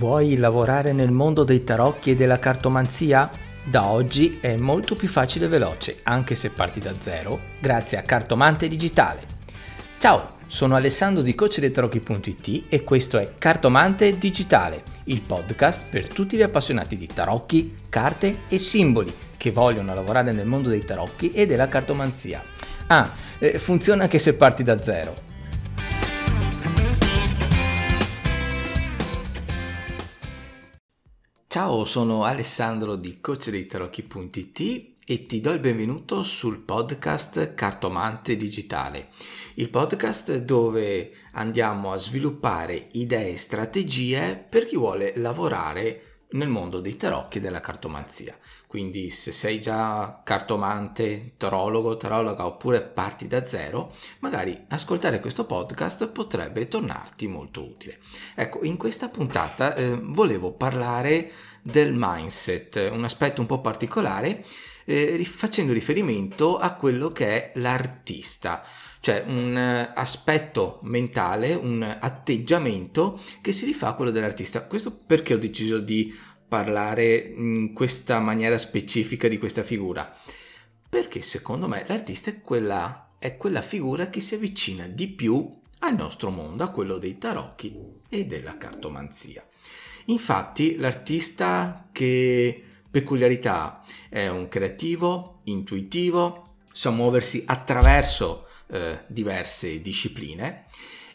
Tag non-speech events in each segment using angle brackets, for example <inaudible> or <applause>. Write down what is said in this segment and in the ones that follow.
Vuoi lavorare nel mondo dei tarocchi e della cartomanzia? Da oggi è molto più facile e veloce, anche se parti da zero, grazie a Cartomante Digitale. Ciao, sono Alessandro di CoachDeiTarocchi.it e questo è Cartomante Digitale, il podcast per tutti gli appassionati di tarocchi, carte e simboli che vogliono lavorare nel mondo dei tarocchi e della cartomanzia. Ah, eh, funziona anche se parti da zero. Ciao, sono Alessandro di CoachDeiTarocchi.it e ti do il benvenuto sul podcast Cartomante Digitale, il podcast dove andiamo a sviluppare idee e strategie per chi vuole lavorare nel mondo dei tarocchi e della cartomanzia. Quindi se sei già cartomante, tarologo, tarologa oppure parti da zero, magari ascoltare questo podcast potrebbe tornarti molto utile. Ecco, in questa puntata eh, volevo parlare del mindset, un aspetto un po' particolare, eh, facendo riferimento a quello che è l'artista cioè un eh, aspetto mentale, un atteggiamento che si rifà a quello dell'artista. Questo perché ho deciso di parlare in questa maniera specifica di questa figura? Perché secondo me l'artista è quella, è quella figura che si avvicina di più al nostro mondo, a quello dei tarocchi e della cartomanzia. Infatti l'artista che peculiarità è un creativo, intuitivo, sa muoversi attraverso eh, diverse discipline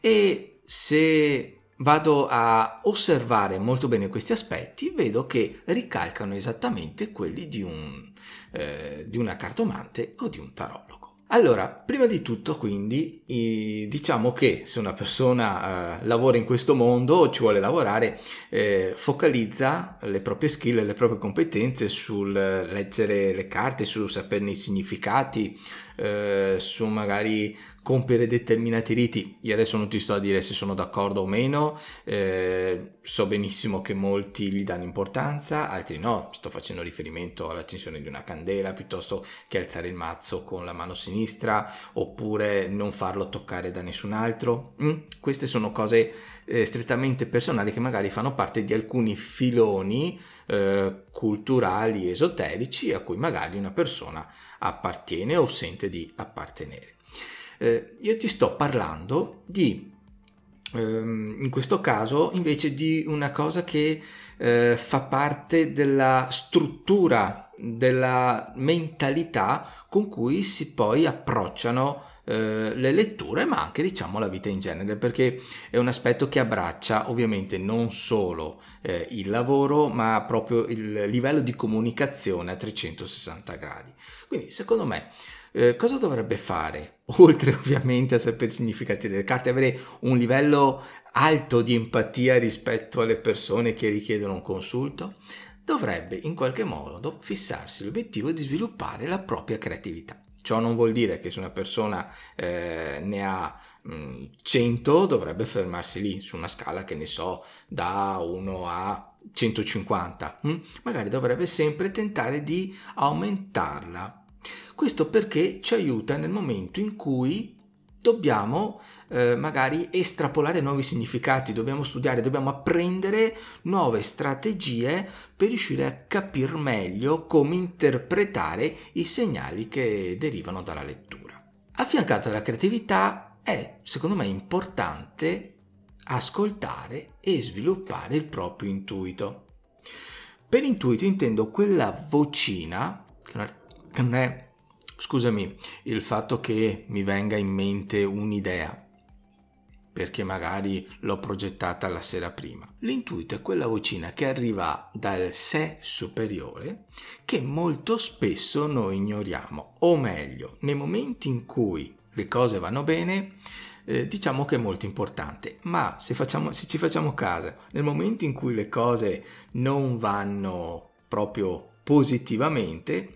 e se vado a osservare molto bene questi aspetti, vedo che ricalcano esattamente quelli di, un, eh, di una cartomante o di un tarologo. Allora, prima di tutto, quindi, diciamo che se una persona eh, lavora in questo mondo o ci vuole lavorare, eh, focalizza le proprie skill e le proprie competenze sul leggere le carte, sul saperne i significati, eh, su magari compiere determinati riti. Io adesso non ti sto a dire se sono d'accordo o meno, eh, so benissimo che molti gli danno importanza, altri no. Sto facendo riferimento all'accensione di una candela piuttosto che alzare il mazzo con la mano sinistra oppure non farlo toccare da nessun altro. Mm? Queste sono cose eh, strettamente personali che magari fanno parte di alcuni filoni eh, culturali esoterici a cui magari una persona appartiene o sente di appartenere. Eh, io ti sto parlando di, ehm, in questo caso, invece di una cosa che eh, fa parte della struttura, della mentalità con cui si poi approcciano eh, le letture, ma anche diciamo la vita in genere, perché è un aspetto che abbraccia ovviamente non solo eh, il lavoro, ma proprio il livello di comunicazione a 360 gradi. Quindi, secondo me, eh, cosa dovrebbe fare? <laughs> Oltre ovviamente a sapere i significati delle carte, avere un livello alto di empatia rispetto alle persone che richiedono un consulto, dovrebbe in qualche modo fissarsi l'obiettivo di sviluppare la propria creatività. Ciò non vuol dire che se una persona eh, ne ha mh, 100 dovrebbe fermarsi lì su una scala che ne so da 1 a 150. Hm? Magari dovrebbe sempre tentare di aumentarla questo perché ci aiuta nel momento in cui dobbiamo eh, magari estrapolare nuovi significati, dobbiamo studiare, dobbiamo apprendere nuove strategie per riuscire a capire meglio come interpretare i segnali che derivano dalla lettura. Affiancata alla creatività è, secondo me, importante ascoltare e sviluppare il proprio intuito. Per intuito intendo quella vocina, che non è Scusami, il fatto che mi venga in mente un'idea, perché magari l'ho progettata la sera prima. L'intuito è quella vocina che arriva dal sé superiore che molto spesso noi ignoriamo, o meglio, nei momenti in cui le cose vanno bene, eh, diciamo che è molto importante, ma se, facciamo, se ci facciamo caso, nel momento in cui le cose non vanno proprio positivamente,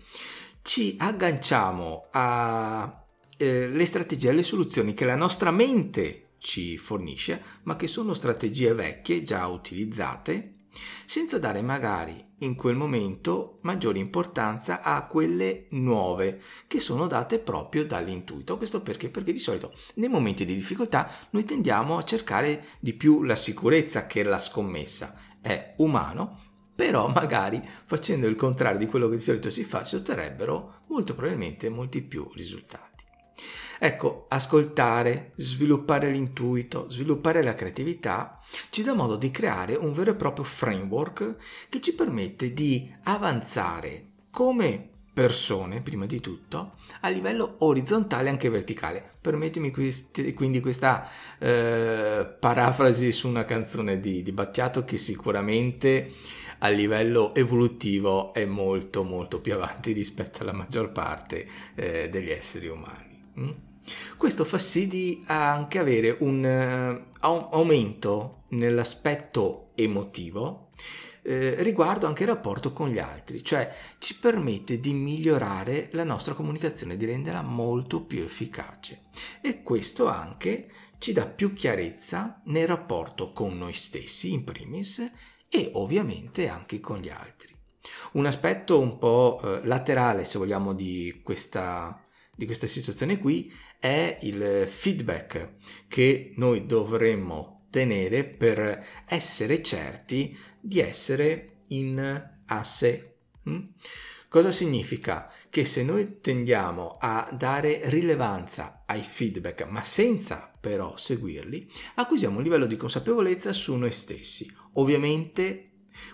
ci agganciamo alle eh, strategie, alle soluzioni che la nostra mente ci fornisce, ma che sono strategie vecchie, già utilizzate, senza dare magari in quel momento maggiore importanza a quelle nuove che sono date proprio dall'intuito. Questo perché? Perché di solito nei momenti di difficoltà noi tendiamo a cercare di più la sicurezza che la scommessa è umano, però magari facendo il contrario di quello che di solito si fa si otterrebbero molto probabilmente molti più risultati. Ecco, ascoltare, sviluppare l'intuito, sviluppare la creatività ci dà modo di creare un vero e proprio framework che ci permette di avanzare come persone, prima di tutto, a livello orizzontale e anche verticale. Permettimi questi, quindi questa eh, parafrasi su una canzone di, di Battiato che sicuramente a livello evolutivo è molto molto più avanti rispetto alla maggior parte eh, degli esseri umani. Mm? Questo fa sì di anche avere un uh, aumento nell'aspetto emotivo eh, riguardo anche il rapporto con gli altri, cioè ci permette di migliorare la nostra comunicazione, di renderla molto più efficace e questo anche ci dà più chiarezza nel rapporto con noi stessi in primis e ovviamente anche con gli altri. Un aspetto un po' eh, laterale, se vogliamo, di questa, di questa situazione qui è il feedback che noi dovremmo tenere per essere certi di essere in asse. Mm? Cosa significa? Che se noi tendiamo a dare rilevanza ai feedback, ma senza però seguirli, acquisiamo un livello di consapevolezza su noi stessi. Ovviamente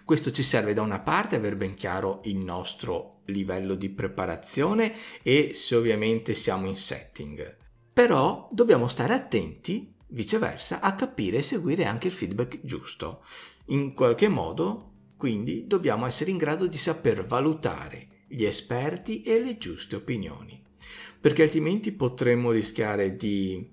questo ci serve da una parte aver ben chiaro il nostro livello di preparazione e se ovviamente siamo in setting. Però dobbiamo stare attenti viceversa, a capire e seguire anche il feedback giusto. In qualche modo, quindi, dobbiamo essere in grado di saper valutare gli esperti e le giuste opinioni, perché altrimenti potremmo rischiare di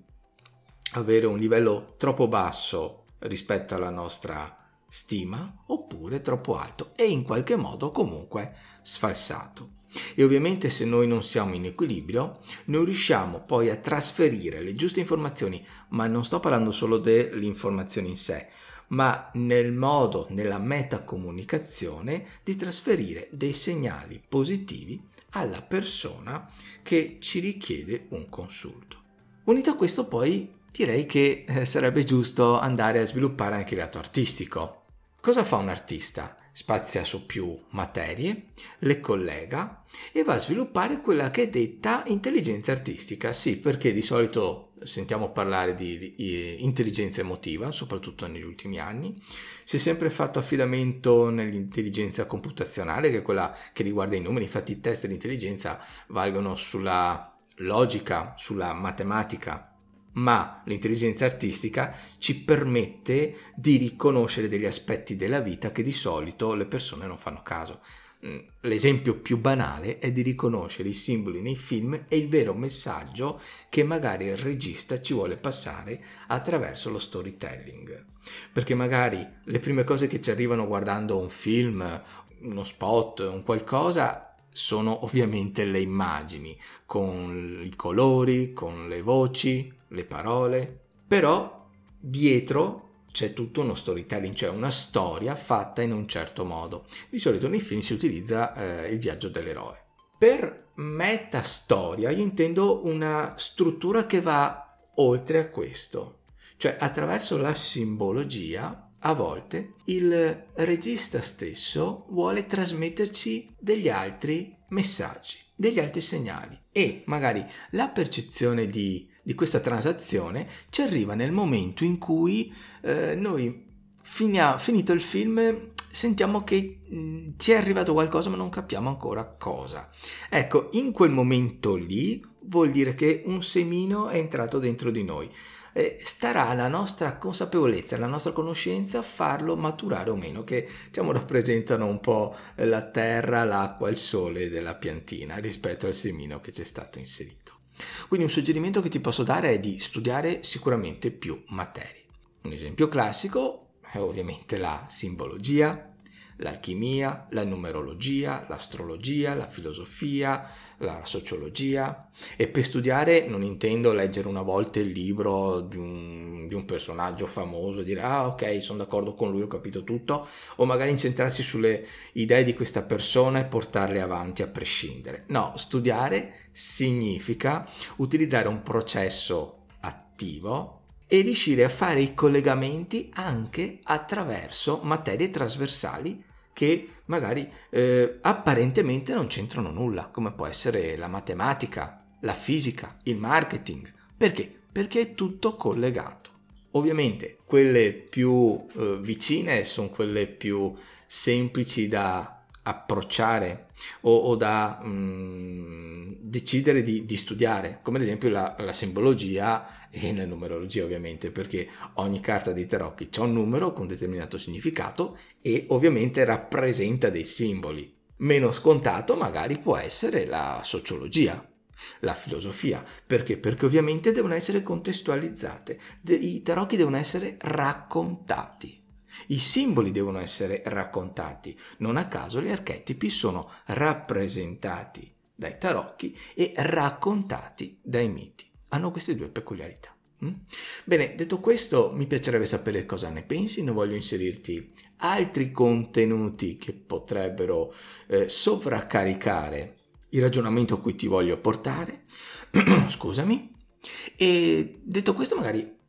avere un livello troppo basso rispetto alla nostra stima oppure troppo alto e in qualche modo comunque sfalsato. E ovviamente se noi non siamo in equilibrio, non riusciamo poi a trasferire le giuste informazioni, ma non sto parlando solo dell'informazione in sé, ma nel modo, nella metacomunicazione, di trasferire dei segnali positivi alla persona che ci richiede un consulto. Unito a questo poi direi che eh, sarebbe giusto andare a sviluppare anche il lato artistico. Cosa fa un artista? Spazia su più materie, le collega e va a sviluppare quella che è detta intelligenza artistica. Sì, perché di solito sentiamo parlare di, di intelligenza emotiva, soprattutto negli ultimi anni. Si è sempre fatto affidamento nell'intelligenza computazionale, che è quella che riguarda i numeri. Infatti i test di intelligenza valgono sulla logica, sulla matematica, ma l'intelligenza artistica ci permette di riconoscere degli aspetti della vita che di solito le persone non fanno caso. Mm, l'esempio più banale è di riconoscere i simboli nei film e il vero messaggio che magari il regista ci vuole passare attraverso lo storytelling. Perché magari le prime cose che ci arrivano guardando un film, uno spot, un qualcosa, sono ovviamente le immagini, con i colori, con le voci, le parole, però dietro c'è tutto uno storytelling, cioè una storia fatta in un certo modo. Di solito nei film si utilizza eh, il viaggio dell'eroe. Per metastoria io intendo una struttura che va oltre a questo, cioè attraverso la simbologia a volte il regista stesso vuole trasmetterci degli altri messaggi, degli altri segnali e magari la percezione di, di questa transazione ci arriva nel momento in cui eh, noi finia, finito il film sentiamo che mh, mm, ci è arrivato qualcosa ma non capiamo ancora cosa. Ecco, in quel momento lì vuol dire che un semino è entrato dentro di noi eh, starà alla nostra consapevolezza, alla nostra conoscenza farlo maturare o meno, che diciamo rappresentano un po' la terra, l'acqua, il sole della piantina rispetto al semino che ci è stato inserito. Quindi un suggerimento che ti posso dare è di studiare sicuramente più materie. Un esempio classico è ovviamente la simbologia, l'alchimia, la numerologia, l'astrologia, la filosofia, la sociologia. E per studiare non intendo leggere una volta il libro di un, di un personaggio famoso e dire ah ok sono d'accordo con lui ho capito tutto. O magari incentrarsi sulle idee di questa persona e portarle avanti a prescindere. No studiare significa utilizzare un processo attivo e riuscire a fare i collegamenti anche attraverso materie trasversali che magari eh, apparentemente non c'entrano nulla, come può essere la matematica, la fisica, il marketing. Perché? Perché è tutto collegato. Ovviamente quelle più eh, vicine sono quelle più semplici da approcciare o, o da mh, decidere di, di, studiare, come ad esempio la, la, simbologia e la numerologia ovviamente, perché ogni carta di tarocchi ha un numero con determinato significato e ovviamente rappresenta dei simboli. Meno scontato magari può essere la sociologia, la filosofia. Perché? Perché ovviamente devono essere contestualizzate, i tarocchi devono essere raccontati. I simboli devono essere raccontati, non a caso gli archetipi sono rappresentati dai tarocchi e raccontati dai miti. Hanno queste due peculiarità. Mm? Bene, detto questo, mi piacerebbe sapere cosa ne pensi, non voglio inserirti altri contenuti che potrebbero eh, sovraccaricare il ragionamento a cui ti voglio portare. <clears throat> Scusami. E detto questo, magari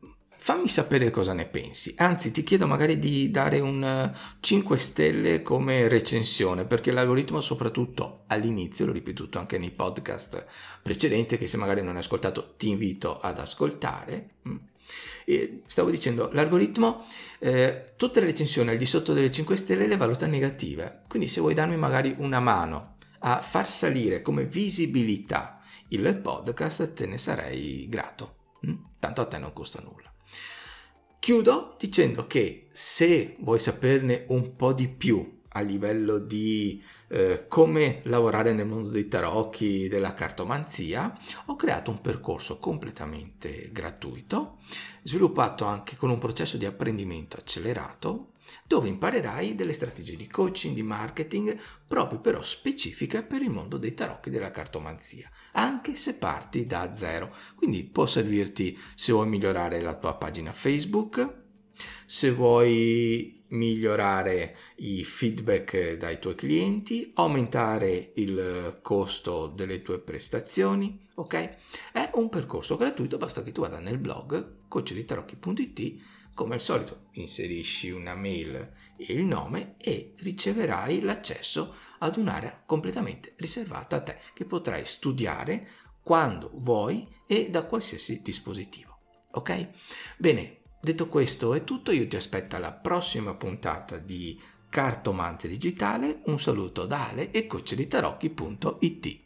fammi sapere cosa ne pensi. Anzi, ti chiedo magari di dare un 5 eh, stelle come recensione, perché l'algoritmo, soprattutto all'inizio, l'ho ripetuto anche nei podcast precedenti, che se magari non hai ascoltato ti invito ad ascoltare. Mm. E stavo dicendo, l'algoritmo eh, tutte le recensioni al di sotto delle 5 stelle le valuta negative, quindi se vuoi darmi magari una mano a far salire come visibilità il podcast, te ne sarei grato. Mm. Tanto a te non costa nulla. Chiudo dicendo che se vuoi saperne un po' di più a livello di eh, come lavorare nel mondo dei tarocchi, della cartomanzia, ho creato un percorso completamente gratuito, sviluppato anche con un processo di apprendimento accelerato dove imparerai delle strategie di coaching, di marketing, proprio però specifiche per il mondo dei tarocchi della cartomanzia, anche se parti da zero. Quindi può servirti se vuoi migliorare la tua pagina Facebook, se vuoi migliorare i feedback dai tuoi clienti, aumentare il costo delle tue prestazioni, ok? È un percorso gratuito, basta che tu vada nel blog coachditarocchi.it come al solito inserisci una mail e il nome e riceverai l'accesso ad un'area completamente riservata a te che potrai studiare quando vuoi e da qualsiasi dispositivo. Ok? Bene, detto questo è tutto, io ti aspetto alla prossima puntata di Cartomante Digitale, un saluto da Ale e coacheditarocchi.it.